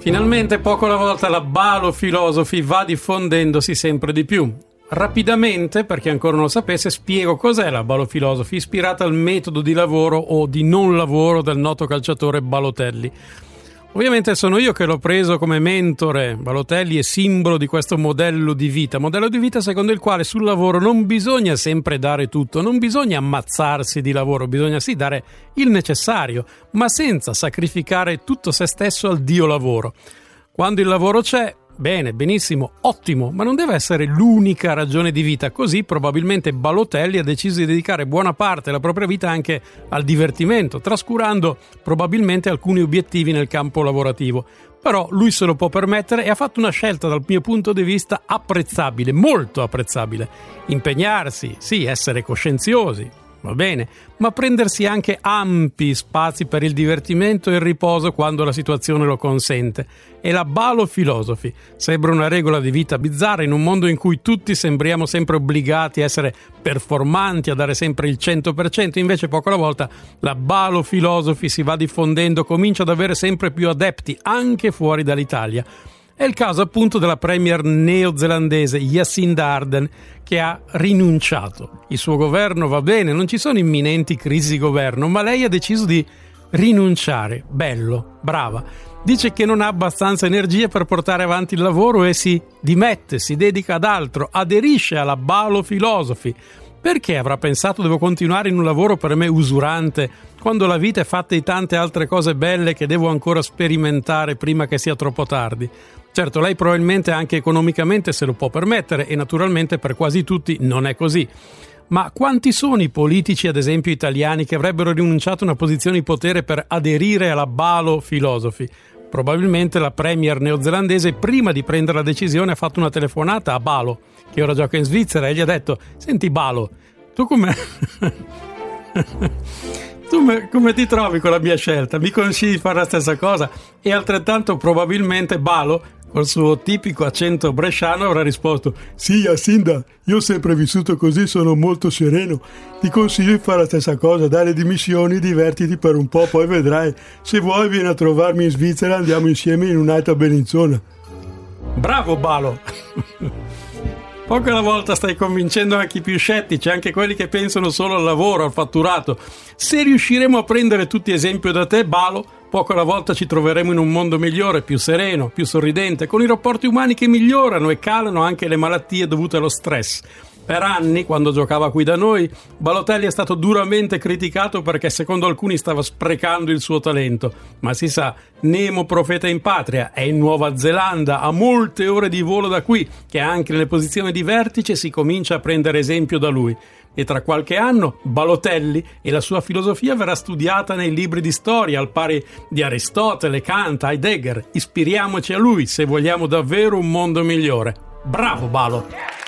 Finalmente poco alla volta la Balo Philosophy va diffondendosi sempre di più. Rapidamente, per chi ancora non lo sapesse, spiego cos'è la Balo Philosophy, ispirata al metodo di lavoro o di non lavoro del noto calciatore Balotelli. Ovviamente sono io che l'ho preso come mentore. Balotelli è simbolo di questo modello di vita, modello di vita secondo il quale sul lavoro non bisogna sempre dare tutto, non bisogna ammazzarsi di lavoro, bisogna sì dare il necessario, ma senza sacrificare tutto se stesso al dio lavoro. Quando il lavoro c'è, Bene, benissimo, ottimo, ma non deve essere l'unica ragione di vita. Così probabilmente Balotelli ha deciso di dedicare buona parte della propria vita anche al divertimento, trascurando probabilmente alcuni obiettivi nel campo lavorativo. Però lui se lo può permettere e ha fatto una scelta dal mio punto di vista apprezzabile, molto apprezzabile. Impegnarsi, sì, essere coscienziosi, va bene, ma prendersi anche ampi spazi per il divertimento e il riposo quando la situazione lo consente. È la Balo Philosophy. Sembra una regola di vita bizzarra in un mondo in cui tutti sembriamo sempre obbligati a essere performanti, a dare sempre il 100%, invece poco alla volta la Balo Philosophy si va diffondendo, comincia ad avere sempre più adepti anche fuori dall'Italia. È il caso appunto della premier neozelandese Jacinda Ardern che ha rinunciato. Il suo governo va bene, non ci sono imminenti crisi di governo, ma lei ha deciso di rinunciare. Bello, brava. Dice che non ha abbastanza energia per portare avanti il lavoro e si dimette, si dedica ad altro, aderisce alla Balo Philosophy. Perché avrà pensato devo continuare in un lavoro per me usurante quando la vita è fatta di tante altre cose belle che devo ancora sperimentare prima che sia troppo tardi? Certo, lei probabilmente anche economicamente se lo può permettere e naturalmente per quasi tutti non è così. Ma quanti sono i politici, ad esempio italiani, che avrebbero rinunciato a una posizione di potere per aderire alla Balo Philosophy? Probabilmente la premier neozelandese, prima di prendere la decisione, ha fatto una telefonata a Balo, che ora gioca in Svizzera, e gli ha detto: Senti, Balo, tu come. Tu me, come ti trovi con la mia scelta? Mi consigli di fare la stessa cosa? E altrettanto probabilmente Balo, col suo tipico accento bresciano, avrà risposto: Sì, Asinda, io ho sempre vissuto così, sono molto sereno. Ti consiglio di fare la stessa cosa, dare dimissioni, divertiti per un po', poi vedrai. Se vuoi, vieni a trovarmi in Svizzera, andiamo insieme in un'altra Bellinzona. Bravo, Balo! Poco alla volta stai convincendo anche i più scettici, anche quelli che pensano solo al lavoro, al fatturato. Se riusciremo a prendere tutti esempio da te, Balo, poco alla volta ci troveremo in un mondo migliore, più sereno, più sorridente, con i rapporti umani che migliorano e calano anche le malattie dovute allo stress. Per anni, quando giocava qui da noi, Balotelli è stato duramente criticato perché secondo alcuni stava sprecando il suo talento. Ma si sa, Nemo profeta in patria, è in Nuova Zelanda, a molte ore di volo da qui, che anche nelle posizioni di vertice si comincia a prendere esempio da lui. E tra qualche anno Balotelli e la sua filosofia verrà studiata nei libri di storia al pari di Aristotele, Kant, Heidegger. Ispiriamoci a lui se vogliamo davvero un mondo migliore. Bravo Balo!